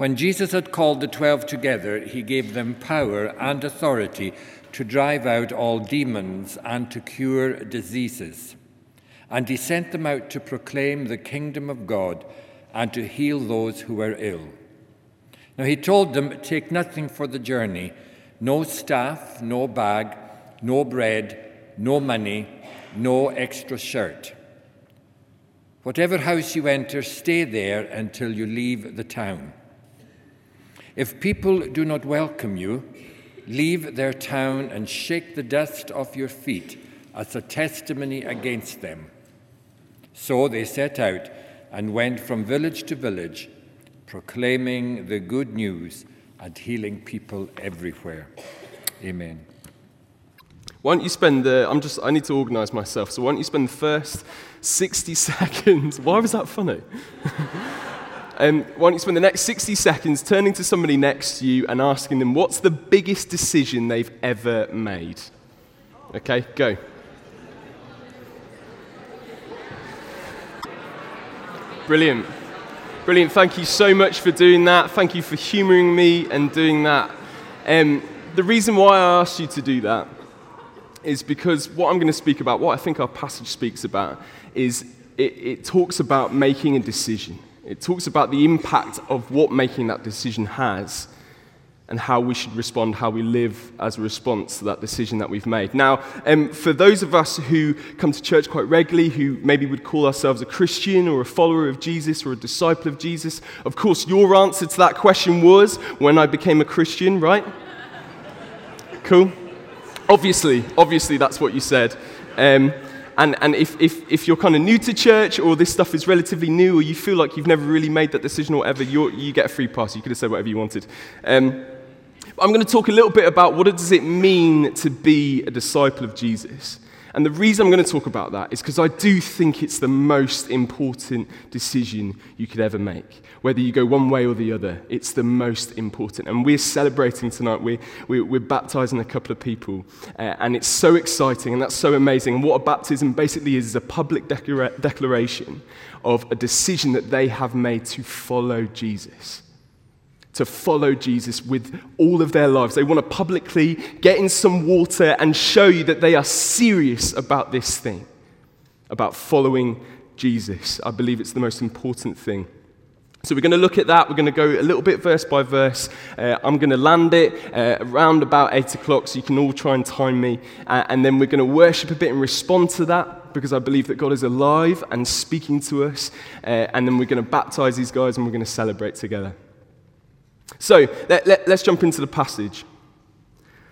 When Jesus had called the twelve together, he gave them power and authority to drive out all demons and to cure diseases. And he sent them out to proclaim the kingdom of God and to heal those who were ill. Now he told them, Take nothing for the journey no staff, no bag, no bread, no money, no extra shirt. Whatever house you enter, stay there until you leave the town. If people do not welcome you, leave their town and shake the dust off your feet as a testimony against them. So they set out and went from village to village, proclaiming the good news and healing people everywhere. Amen. Why don't you spend the, I'm just, I need to organize myself, so why don't you spend the first 60 seconds, why was that funny? um, why don't you spend the next 60 seconds turning to somebody next to you and asking them what's the biggest decision they've ever made? Okay, go. Brilliant. Brilliant. Thank you so much for doing that. Thank you for humoring me and doing that. Um, the reason why I asked you to do that is because what I'm going to speak about, what I think our passage speaks about, is it, it talks about making a decision. It talks about the impact of what making that decision has and how we should respond, how we live as a response to that decision that we've made. Now, um, for those of us who come to church quite regularly, who maybe would call ourselves a Christian or a follower of Jesus or a disciple of Jesus, of course, your answer to that question was when I became a Christian, right? cool? Obviously, obviously, that's what you said. Um, and, and if, if, if you're kind of new to church or this stuff is relatively new or you feel like you've never really made that decision or whatever, you get a free pass. You could have said whatever you wanted. Um, I'm going to talk a little bit about what does it mean to be a disciple of Jesus. And the reason I'm going to talk about that is because I do think it's the most important decision you could ever make. Whether you go one way or the other, it's the most important. And we're celebrating tonight. We're, we're, we're baptizing a couple of people. Uh, and it's so exciting and that's so amazing. And what a baptism basically is, is a public declara- declaration of a decision that they have made to follow Jesus to follow Jesus with all of their lives. They want to publicly get in some water and show you that they are serious about this thing, about following Jesus. I believe it's the most important thing. So we're going to look at that. We're going to go a little bit verse by verse. Uh, I'm going to land it uh, around about 8 o'clock so you can all try and time me. Uh, and then we're going to worship a bit and respond to that because I believe that God is alive and speaking to us. Uh, and then we're going to baptize these guys and we're going to celebrate together. So let, let, let's jump into the passage.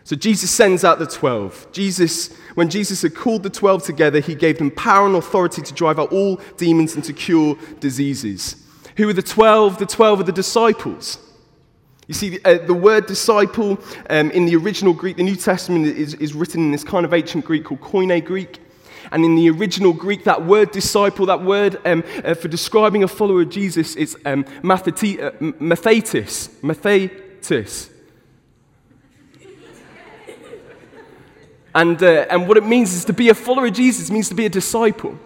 So Jesus sends out the 12. Jesus, when Jesus had called the 12 together, he gave them power and authority to drive out all demons and to cure diseases. Who are the 12? The 12 are the disciples. You see, uh, the word disciple um, in the original Greek, the New Testament is, is written in this kind of ancient Greek called Koine Greek. And in the original Greek, that word disciple, that word um, uh, for describing a follower of Jesus, is um, mathetis, uh. And, uh, and what it means is to be a follower of Jesus means to be a disciple.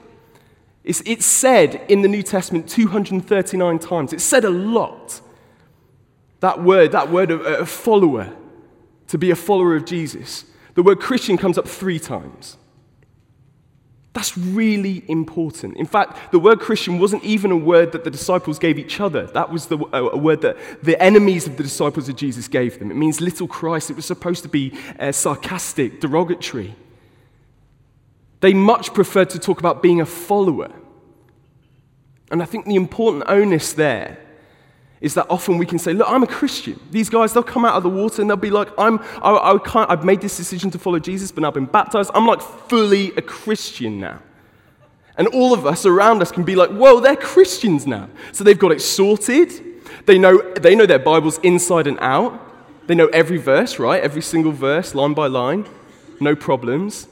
It's, it's said in the New Testament 239 times. It's said a lot. That word, that word of a follower, to be a follower of Jesus. The word Christian comes up three times. That's really important. In fact, the word Christian wasn't even a word that the disciples gave each other. That was the, a, word that the enemies of the disciples of Jesus gave them. It means little Christ. It was supposed to be uh, sarcastic, derogatory. They much preferred to talk about being a follower. And I think the important onus there is that often we can say, Look, I'm a Christian. These guys, they'll come out of the water and they'll be like, I'm, I, I can't, I've made this decision to follow Jesus, but I've been baptized. I'm like fully a Christian now. And all of us around us can be like, Whoa, they're Christians now. So they've got it sorted. They know, they know their Bibles inside and out. They know every verse, right? Every single verse, line by line. No problems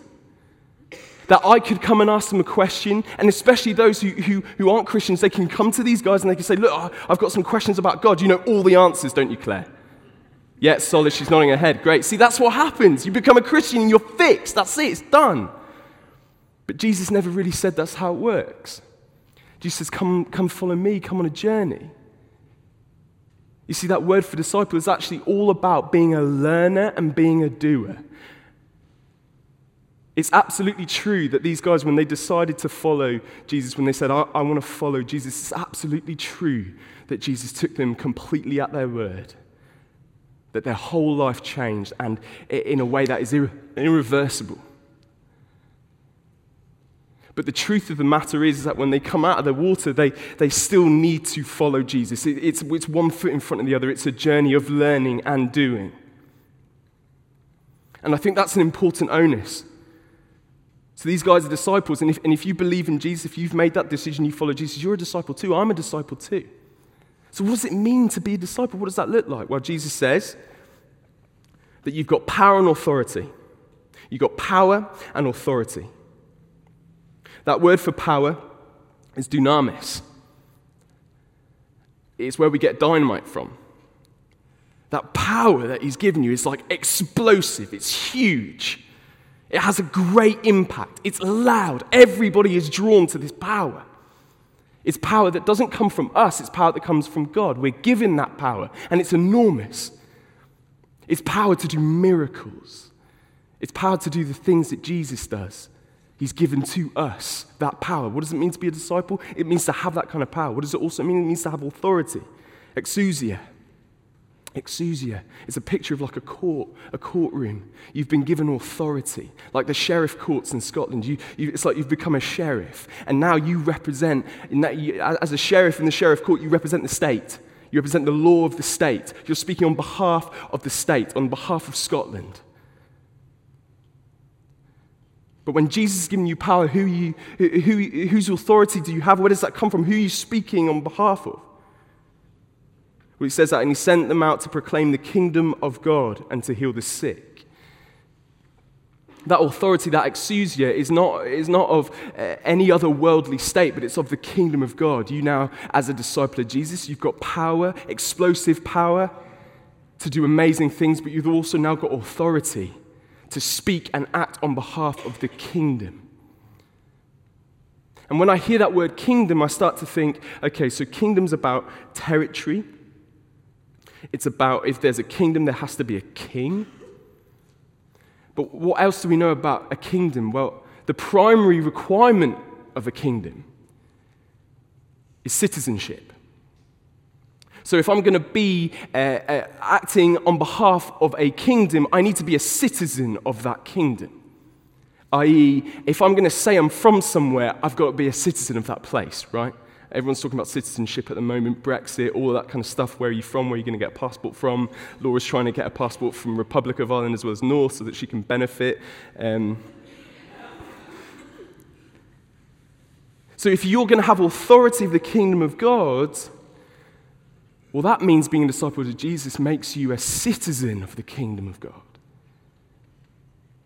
that I could come and ask them a question, and especially those who, who, who aren't Christians, they can come to these guys and they can say, Look, I've got some questions about God. You know all the answers, don't you, Claire? Yeah, solid, she's nodding her head. Great. See, that's what happens. You become a Christian and you're fixed. That's it, it's done. But Jesus never really said that's how it works. Jesus says, Come, come follow me, come on a journey. You see, that word for disciple is actually all about being a learner and being a doer. It's absolutely true that these guys, when they decided to follow Jesus, when they said, I, I want to follow Jesus, it's absolutely true that Jesus took them completely at their word, that their whole life changed, and in a way that is irre- irreversible. But the truth of the matter is, is, that when they come out of the water, they, they still need to follow Jesus. It, it's, it's one foot in front of the other, it's a journey of learning and doing. And I think that's an important onus. So these guys are disciples, and if, and if you believe in Jesus, if you've made that decision, you follow Jesus, you're a disciple too. I'm a disciple too. So, what does it mean to be a disciple? What does that look like? Well, Jesus says that you've got power and authority. You've got power and authority. That word for power is dunamis. It's where we get dynamite from. That power that he's given you is like explosive, it's huge. It has a great impact. It's loud. Everybody is drawn to this power. It's power that doesn't come from us, it's power that comes from God. We're given that power, and it's enormous. It's power to do miracles, it's power to do the things that Jesus does. He's given to us that power. What does it mean to be a disciple? It means to have that kind of power. What does it also mean? It means to have authority. Exousia. Exousia is a picture of like a court, a courtroom. You've been given authority, like the sheriff courts in Scotland. You, you, it's like you've become a sheriff, and now you represent, you, as a sheriff in the sheriff court, you represent the state. You represent the law of the state. You're speaking on behalf of the state, on behalf of Scotland. But when Jesus is giving you power, who you, who, whose authority do you have? Where does that come from? Who are you speaking on behalf of? Well, he says that, and he sent them out to proclaim the kingdom of God and to heal the sick. That authority, that exousia, is not, is not of uh, any other worldly state, but it's of the kingdom of God. You now, as a disciple of Jesus, you've got power, explosive power to do amazing things, but you've also now got authority to speak and act on behalf of the kingdom. And when I hear that word kingdom, I start to think okay, so kingdom's about territory. It's about if there's a kingdom, there has to be a king. But what else do we know about a kingdom? Well, the primary requirement of a kingdom is citizenship. So, if I'm going to be uh, uh, acting on behalf of a kingdom, I need to be a citizen of that kingdom. I.e., if I'm going to say I'm from somewhere, I've got to be a citizen of that place, right? Everyone's talking about citizenship at the moment, Brexit, all that kind of stuff. Where are you from? Where are you going to get a passport from? Laura's trying to get a passport from Republic of Ireland as well as North so that she can benefit. Um, so, if you're going to have authority of the kingdom of God, well, that means being a disciple of Jesus makes you a citizen of the kingdom of God.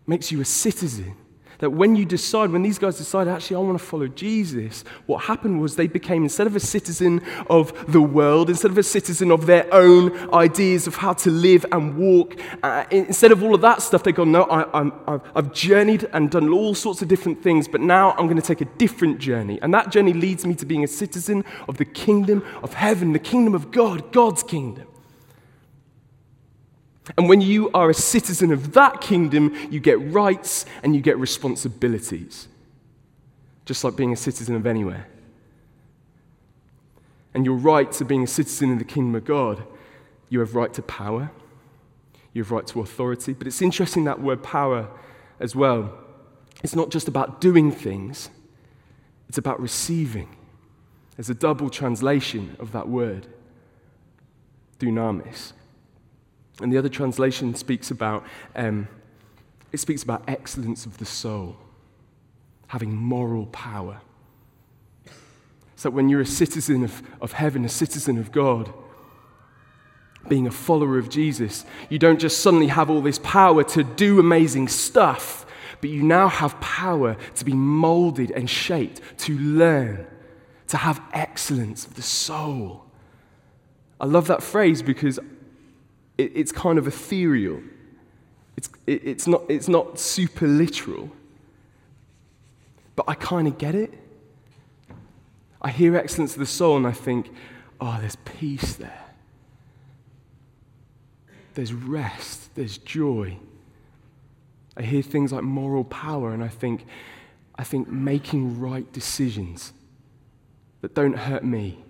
Makes you a citizen. That when you decide, when these guys decided, actually, I want to follow Jesus, what happened was they became, instead of a citizen of the world, instead of a citizen of their own ideas of how to live and walk, uh, instead of all of that stuff, they go, no, I, have journeyed and done all sorts of different things, but now I'm going to take a different journey. And that journey leads me to being a citizen of the kingdom of heaven, the kingdom of God, God's kingdom. And when you are a citizen of that kingdom, you get rights and you get responsibilities, just like being a citizen of anywhere. And your right to being a citizen in the kingdom of God, you have right to power, you have right to authority. But it's interesting that word power as well. It's not just about doing things, it's about receiving. There's a double translation of that word, dunamis. And the other translation speaks about, um, it speaks about excellence of the soul, having moral power. So when you're a citizen of, of heaven, a citizen of God, being a follower of Jesus, you don't just suddenly have all this power to do amazing stuff, but you now have power to be molded and shaped, to learn, to have excellence of the soul. I love that phrase because it, it's kind of ethereal. It's, it, it's, not, it's not super literal. But I kind of get it. I hear excellence of the soul and I think, oh, there's peace there. there's rest, there's joy. I hear things like moral power, and I think, I think making right decisions that don't hurt me,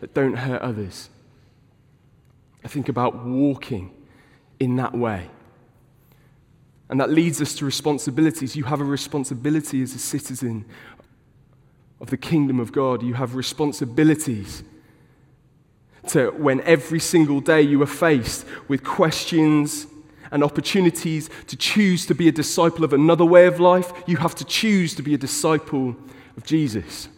that don't hurt others. I think about walking in that way. And that leads us to responsibilities. You have a responsibility as a citizen of the kingdom of God. You have responsibilities to when every single day you are faced with questions and opportunities to choose to be a disciple of another way of life, you have to choose to be a disciple of Jesus.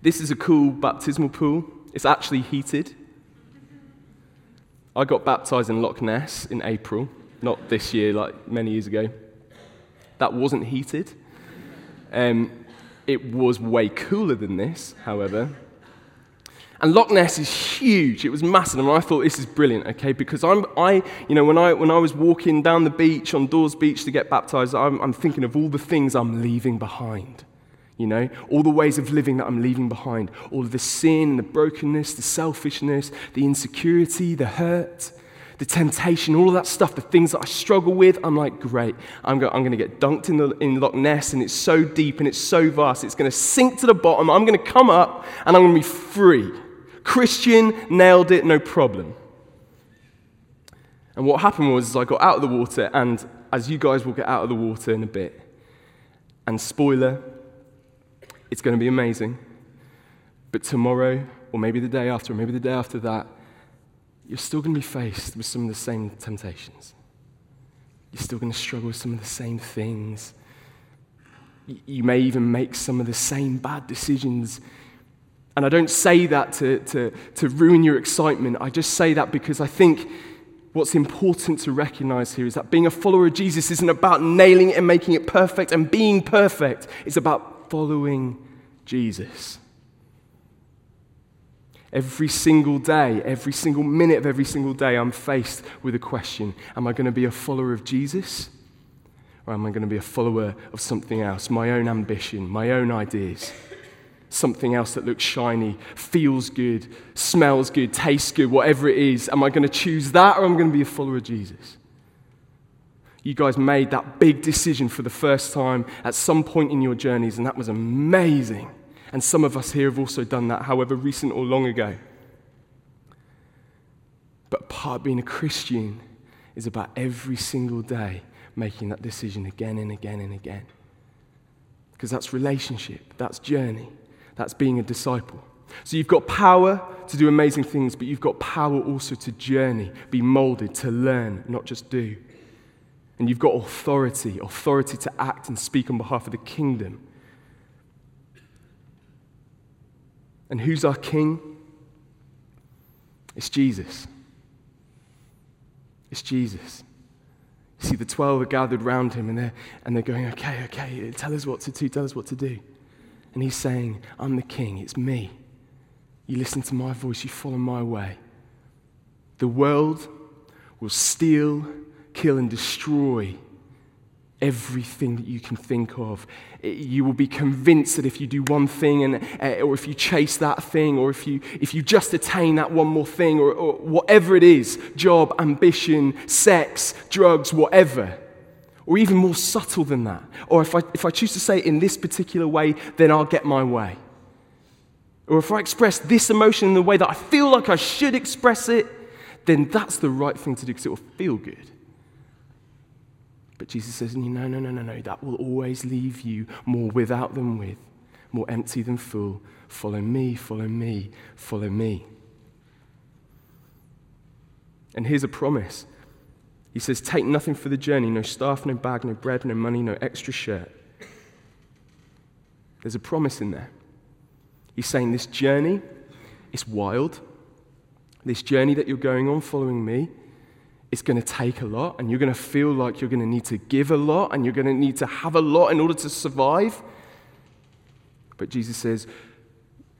This is a cool baptismal pool. It's actually heated. I got baptized in Loch Ness in April, not this year, like many years ago. That wasn't heated. Um, it was way cooler than this, however. And Loch Ness is huge. It was massive. And I thought this is brilliant, okay? Because I'm, I, you know, when I, when I was walking down the beach on Dores Beach to get baptized, I'm, I'm thinking of all the things I'm leaving behind. You know, all the ways of living that I'm leaving behind, all of the sin, the brokenness, the selfishness, the insecurity, the hurt, the temptation, all of that stuff, the things that I struggle with. I'm like, great, I'm, I'm going to get dunked in, the, in Loch Ness, and it's so deep and it's so vast, it's going to sink to the bottom. I'm going to come up and I'm going to be free. Christian nailed it, no problem. And what happened was, I got out of the water, and as you guys will get out of the water in a bit, and spoiler, it's going to be amazing. But tomorrow, or maybe the day after, or maybe the day after that, you're still going to be faced with some of the same temptations. You're still going to struggle with some of the same things. You may even make some of the same bad decisions. And I don't say that to, to, to ruin your excitement. I just say that because I think what's important to recognize here is that being a follower of Jesus isn't about nailing it and making it perfect and being perfect. It's about following Jesus. Every single day, every single minute of every single day, I'm faced with a question Am I going to be a follower of Jesus? Or am I going to be a follower of something else? My own ambition, my own ideas. Something else that looks shiny, feels good, smells good, tastes good, whatever it is. Am I going to choose that or am I going to be a follower of Jesus? You guys made that big decision for the first time at some point in your journeys, and that was amazing. And some of us here have also done that, however recent or long ago. But part of being a Christian is about every single day making that decision again and again and again. Because that's relationship, that's journey, that's being a disciple. So you've got power to do amazing things, but you've got power also to journey, be molded, to learn, not just do. And you've got authority, authority to act and speak on behalf of the kingdom. And who's our king? It's Jesus. It's Jesus. You see, the 12 are gathered round him and they're, and they're going, okay, okay, tell us what to do, tell us what to do. And he's saying, I'm the king, it's me. You listen to my voice, you follow my way. The world will steal, kill, and destroy everything that you can think of. You will be convinced that if you do one thing, and, uh, or if you chase that thing, or if you, if you just attain that one more thing, or, or whatever it is job, ambition, sex, drugs, whatever. Or even more subtle than that. Or if I, if I choose to say it in this particular way, then I'll get my way. Or if I express this emotion in the way that I feel like I should express it, then that's the right thing to do because it will feel good. But Jesus says, no, no, no, no, no. That will always leave you more without than with, more empty than full. Follow me, follow me, follow me. And here's a promise. He says, Take nothing for the journey no staff, no bag, no bread, no money, no extra shirt. There's a promise in there. He's saying, This journey is wild. This journey that you're going on following me, it's going to take a lot, and you're going to feel like you're going to need to give a lot, and you're going to need to have a lot in order to survive. But Jesus says,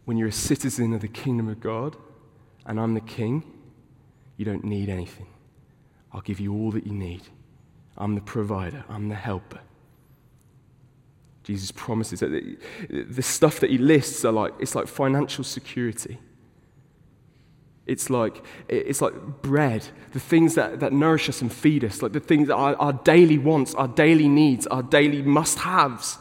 when you're a citizen of the kingdom of God, and I'm the king, you don't need anything. I'll give you all that you need. I'm the provider, I'm the helper. Jesus promises that the, stuff that he lists are like, it's like financial security. It's like, it's like bread, the things that, that nourish us and feed us, like the things that our, our daily wants, our daily needs, our daily must haves.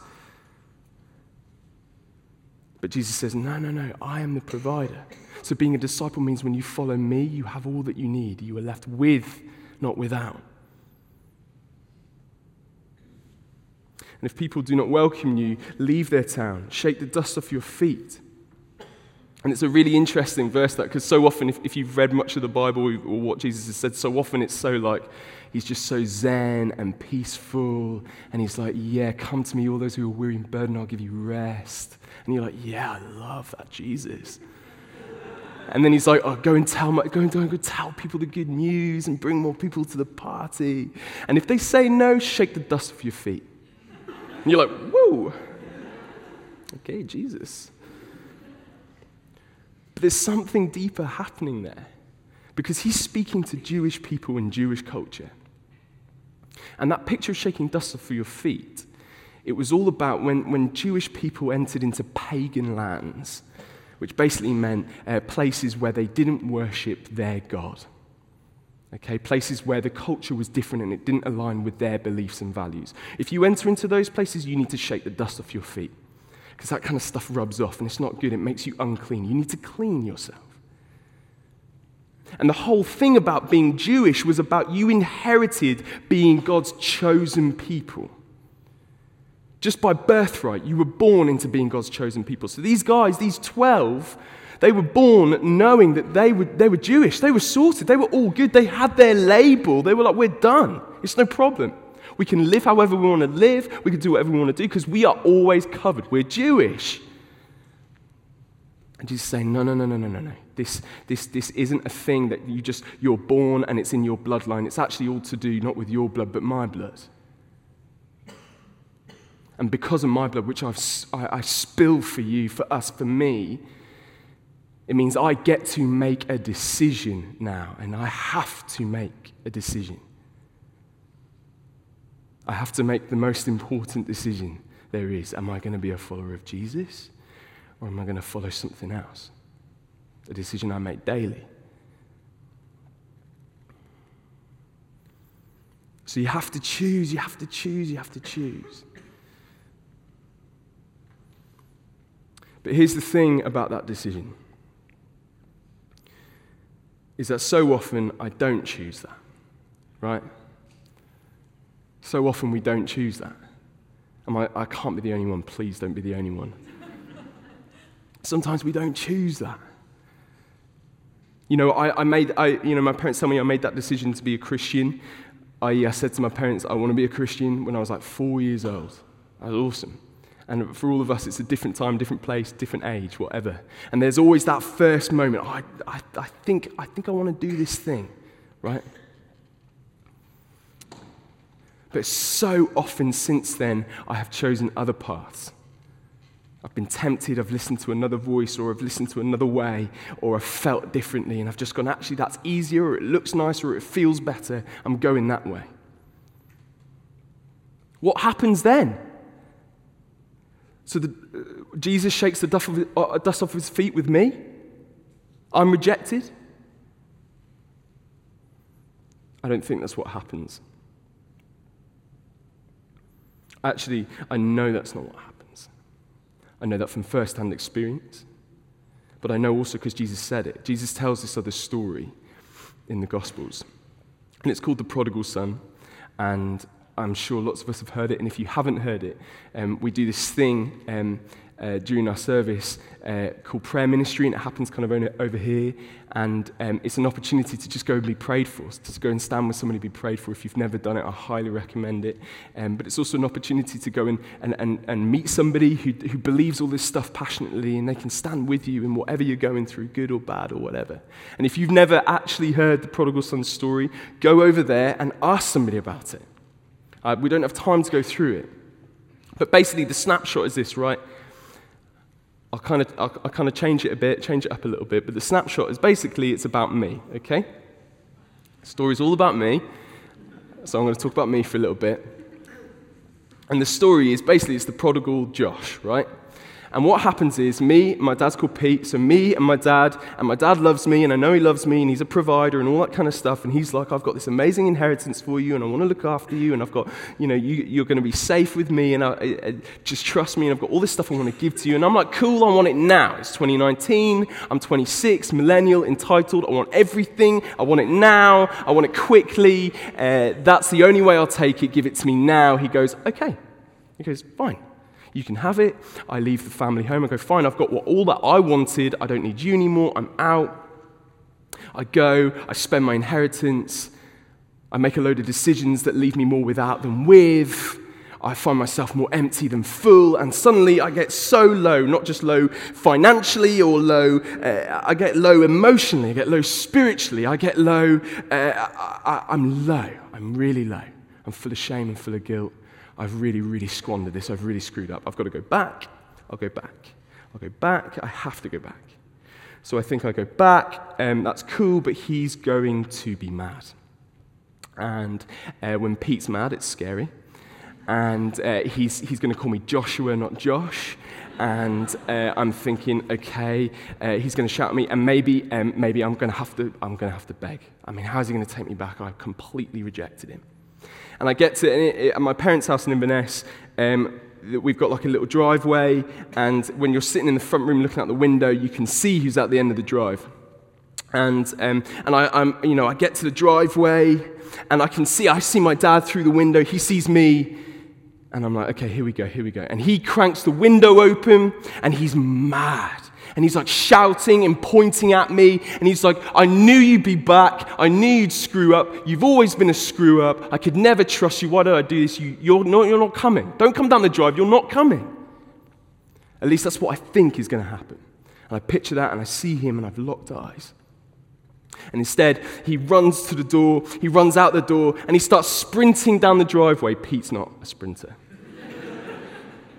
But Jesus says, No, no, no, I am the provider. So being a disciple means when you follow me, you have all that you need. You are left with, not without. And if people do not welcome you, leave their town, shake the dust off your feet. And it's a really interesting verse that, because so often, if, if you've read much of the Bible or what Jesus has said, so often it's so like, he's just so zen and peaceful. And he's like, yeah, come to me, all those who are weary and burdened, I'll give you rest. And you're like, yeah, I love that, Jesus. And then he's like, oh, go and tell, my, go and, go tell people the good news and bring more people to the party. And if they say no, shake the dust off your feet. And you're like, whoa. Okay, Jesus. But there's something deeper happening there because he's speaking to Jewish people in Jewish culture. And that picture of shaking dust off your feet, it was all about when, when Jewish people entered into pagan lands, which basically meant uh, places where they didn't worship their God. Okay, places where the culture was different and it didn't align with their beliefs and values. If you enter into those places, you need to shake the dust off your feet because that kind of stuff rubs off and it's not good. It makes you unclean. You need to clean yourself. And the whole thing about being Jewish was about you inherited being God's chosen people. Just by birthright, you were born into being God's chosen people. So these guys, these 12, they were born knowing that they were, they were Jewish. They were sorted. They were all good. They had their label. They were like, we're done. It's no problem. We can live however we want to live. We can do whatever we want to do because we are always covered. We're Jewish. And Jesus is saying, no, no, no, no, no, no, no. This, this, this isn't a thing that you just, you're born and it's in your bloodline. It's actually all to do not with your blood, but my blood. And because of my blood, which I've, I, I spill for you, for us, for me, it means I get to make a decision now, and I have to make a decision. I have to make the most important decision there is. Am I going to be a follower of Jesus or am I going to follow something else? A decision I make daily. So you have to choose, you have to choose, you have to choose. But here's the thing about that decision is that so often I don't choose that, right? So often we don't choose that. And I, I can't be the only one. Please don't be the only one. Sometimes we don't choose that. You know, I, I made, I, you know, my parents tell me I made that decision to be a Christian. I, I said to my parents, I want to be a Christian when I was like four years old. That was awesome. And for all of us, it's a different time, different place, different age, whatever. And there's always that first moment, oh, I, I, I, think, I think I want to do this thing, right? But so often since then, I have chosen other paths. I've been tempted, I've listened to another voice, or I've listened to another way, or I've felt differently, and I've just gone, actually, that's easier, or it looks nicer, or it feels better. I'm going that way. What happens then? So the, uh, Jesus shakes the dust, uh, dust off his feet with me. I'm rejected. I don't think that's what happens. Actually, I know that's not what happens. I know that from first hand experience. But I know also because Jesus said it. Jesus tells this other story in the Gospels. And it's called The Prodigal Son. And I'm sure lots of us have heard it. And if you haven't heard it, um, we do this thing um, uh, during our service uh, called prayer ministry, and it happens kind of over here. And um, it's an opportunity to just go and be prayed for, to go and stand with somebody be prayed for. If you've never done it, I highly recommend it. Um, but it's also an opportunity to go and, and, and, and meet somebody who, who believes all this stuff passionately, and they can stand with you in whatever you're going through, good or bad or whatever. And if you've never actually heard the prodigal son story, go over there and ask somebody about it. Uh, we don't have time to go through it. But basically, the snapshot is this, right? I'll kind of I'll, I'll kind of change it a bit, change it up a little bit, but the snapshot is basically it's about me, okay? The story's all about me, so I'm going to talk about me for a little bit. And the story is basically it's the prodigal Josh, right? And what happens is, me, my dad's called Pete, so me and my dad, and my dad loves me, and I know he loves me, and he's a provider and all that kind of stuff. And he's like, I've got this amazing inheritance for you, and I want to look after you, and I've got, you know, you, are going to be safe with me, and I, I, just trust me, and I've got all this stuff I want to give to you. And I'm like, cool, I want it now. It's 2019, I'm 26, millennial, entitled, I want everything, I want it now, I want it quickly. Uh, that's the only way I'll take it, give it to me now. He goes, okay. He goes, fine. You can have it. I leave the family home. I go, fine, I've got what, all that I wanted. I don't need you anymore. I'm out. I go, I spend my inheritance. I make a load of decisions that leave me more without than with. I find myself more empty than full, and suddenly I get so low, not just low financially or low, uh, I get low emotionally, I get low spiritually, I get low, uh, I, I'm low, I'm really low. I'm full of shame and full of guilt. I've really, really squandered this. I've really screwed up. I've got to go back. I'll go back. I'll go back. I have to go back. So I think I go back. Um, that's cool, but he's going to be mad. And uh, when Pete's mad, it's scary. And uh, he's, he's going to call me Joshua, not Josh. And uh, I'm thinking, okay, uh, he's going to shout at me, and maybe, um, maybe I'm going to have to, I'm going to have to beg. I mean, how's he going to take me back? I've completely rejected him. And I get to at my parents' house in Inverness. Um, we've got like a little driveway, and when you're sitting in the front room looking out the window, you can see who's at the end of the drive. And, um, and I, I'm, you know, I get to the driveway, and I can see, I see my dad through the window. He sees me, and I'm like, okay, here we go, here we go. And he cranks the window open, and he's mad and he's like shouting and pointing at me. And he's like, I knew you'd be back. I knew you'd screw up. You've always been a screw up. I could never trust you. Why did I do this? You, you're, not, you're not coming. Don't come down the drive. You're not coming. At least that's what I think is going to happen. And I picture that and I see him and I've locked eyes. And instead, he runs to the door, he runs out the door, and he starts sprinting down the driveway. Pete's not a sprinter.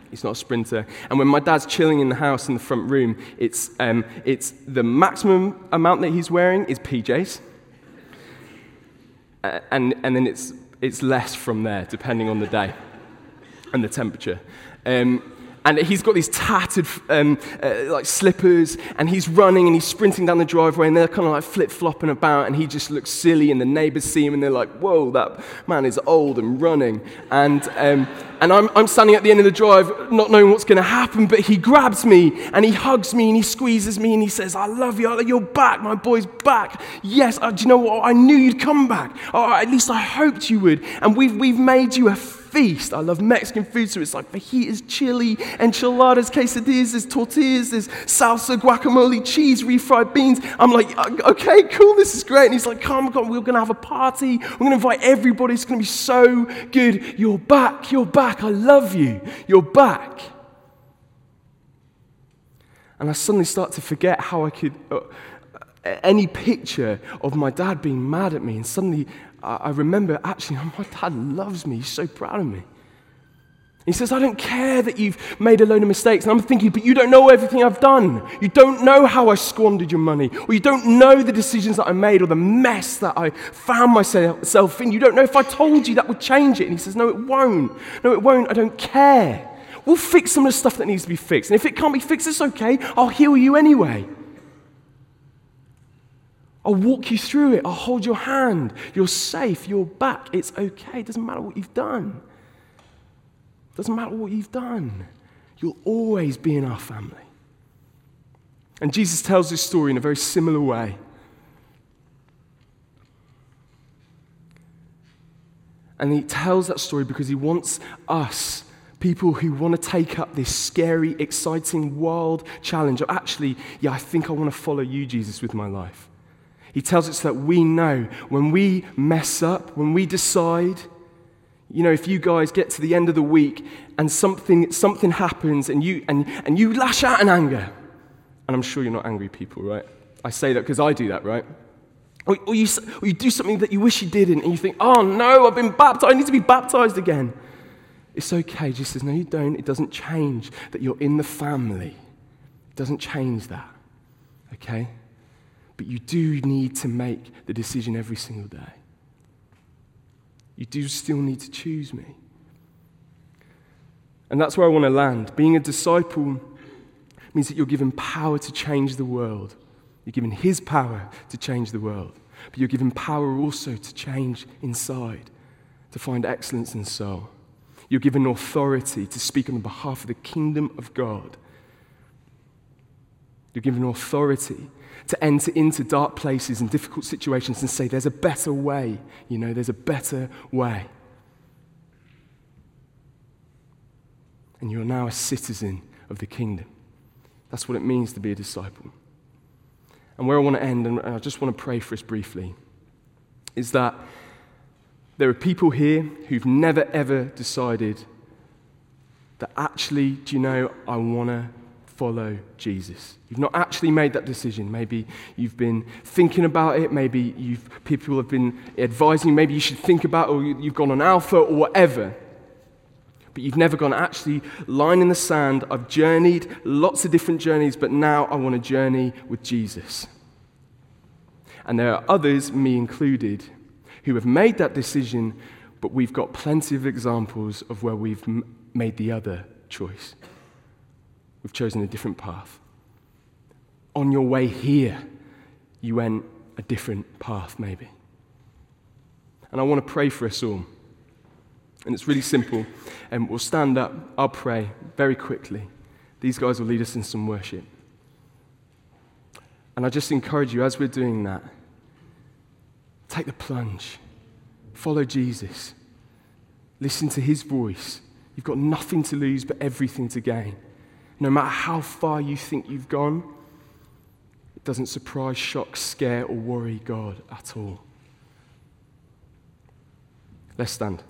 He's not a sprinter. And when my dad's chilling in the house in the front room, it's, um, it's the maximum amount that he's wearing is PJs. Uh, and, and then it's, it's less from there, depending on the day and the temperature. Um, and he's got these tattered um, uh, like slippers, and he's running and he's sprinting down the driveway, and they're kind of like flip flopping about, and he just looks silly, and the neighbors see him, and they're like, "Whoa, that man is old and running." And um, and I'm, I'm standing at the end of the drive, not knowing what's going to happen, but he grabs me and he hugs me and he squeezes me and he says, "I love you. You're back. My boy's back. Yes. Uh, do you know what? I knew you'd come back. Or at least I hoped you would. And we've we've made you a." feast. I love Mexican food, so it's like fajitas, chili, enchiladas, quesadillas, there's tortillas, there's salsa, guacamole, cheese, refried beans. I'm like, okay, cool, this is great. And he's like, come, come, we're going to have a party. We're going to invite everybody. It's going to be so good. You're back, you're back. I love you. You're back. And I suddenly start to forget how I could. Uh, any picture of my dad being mad at me, and suddenly I remember actually, my dad loves me. He's so proud of me. He says, I don't care that you've made a load of mistakes. And I'm thinking, but you don't know everything I've done. You don't know how I squandered your money. Or you don't know the decisions that I made or the mess that I found myself in. You don't know if I told you that would change it. And he says, No, it won't. No, it won't. I don't care. We'll fix some of the stuff that needs to be fixed. And if it can't be fixed, it's okay. I'll heal you anyway. I'll walk you through it. I'll hold your hand. You're safe. You're back. It's okay. It doesn't matter what you've done. It doesn't matter what you've done. You'll always be in our family. And Jesus tells this story in a very similar way. And he tells that story because he wants us, people who want to take up this scary, exciting, wild challenge of actually, yeah, I think I want to follow you, Jesus, with my life. He tells us that we know when we mess up, when we decide, you know, if you guys get to the end of the week and something, something happens and you, and, and you lash out in anger, and I'm sure you're not angry people, right? I say that because I do that, right? Or, or, you, or you do something that you wish you didn't, and you think, oh no, I've been baptized, I need to be baptized again. It's okay. Jesus says, no, you don't. It doesn't change that you're in the family. It doesn't change that. Okay? But you do need to make the decision every single day. You do still need to choose me. And that's where I want to land. Being a disciple means that you're given power to change the world. You're given His power to change the world. But you're given power also to change inside, to find excellence in soul. You're given authority to speak on behalf of the kingdom of God. You're given authority to enter into dark places and difficult situations and say, There's a better way. You know, there's a better way. And you're now a citizen of the kingdom. That's what it means to be a disciple. And where I want to end, and I just want to pray for us briefly, is that there are people here who've never ever decided that actually, do you know, I want to follow Jesus. You've not actually made that decision. Maybe you've been thinking about it. Maybe you've, people have been advising. Maybe you should think about it, or you've gone on alpha or whatever. But you've never gone actually line in the sand. I've journeyed lots of different journeys, but now I want to journey with Jesus. And there are others, me included, who have made that decision, but we've got plenty of examples of where we've m- made the other choice. We've chosen a different path. On your way here, you went a different path, maybe. And I want to pray for us all. And it's really simple. And we'll stand up, I'll pray very quickly. These guys will lead us in some worship. And I just encourage you, as we're doing that, take the plunge, follow Jesus, listen to his voice. You've got nothing to lose but everything to gain. No matter how far you think you've gone, it doesn't surprise, shock, scare, or worry God at all. Let's stand.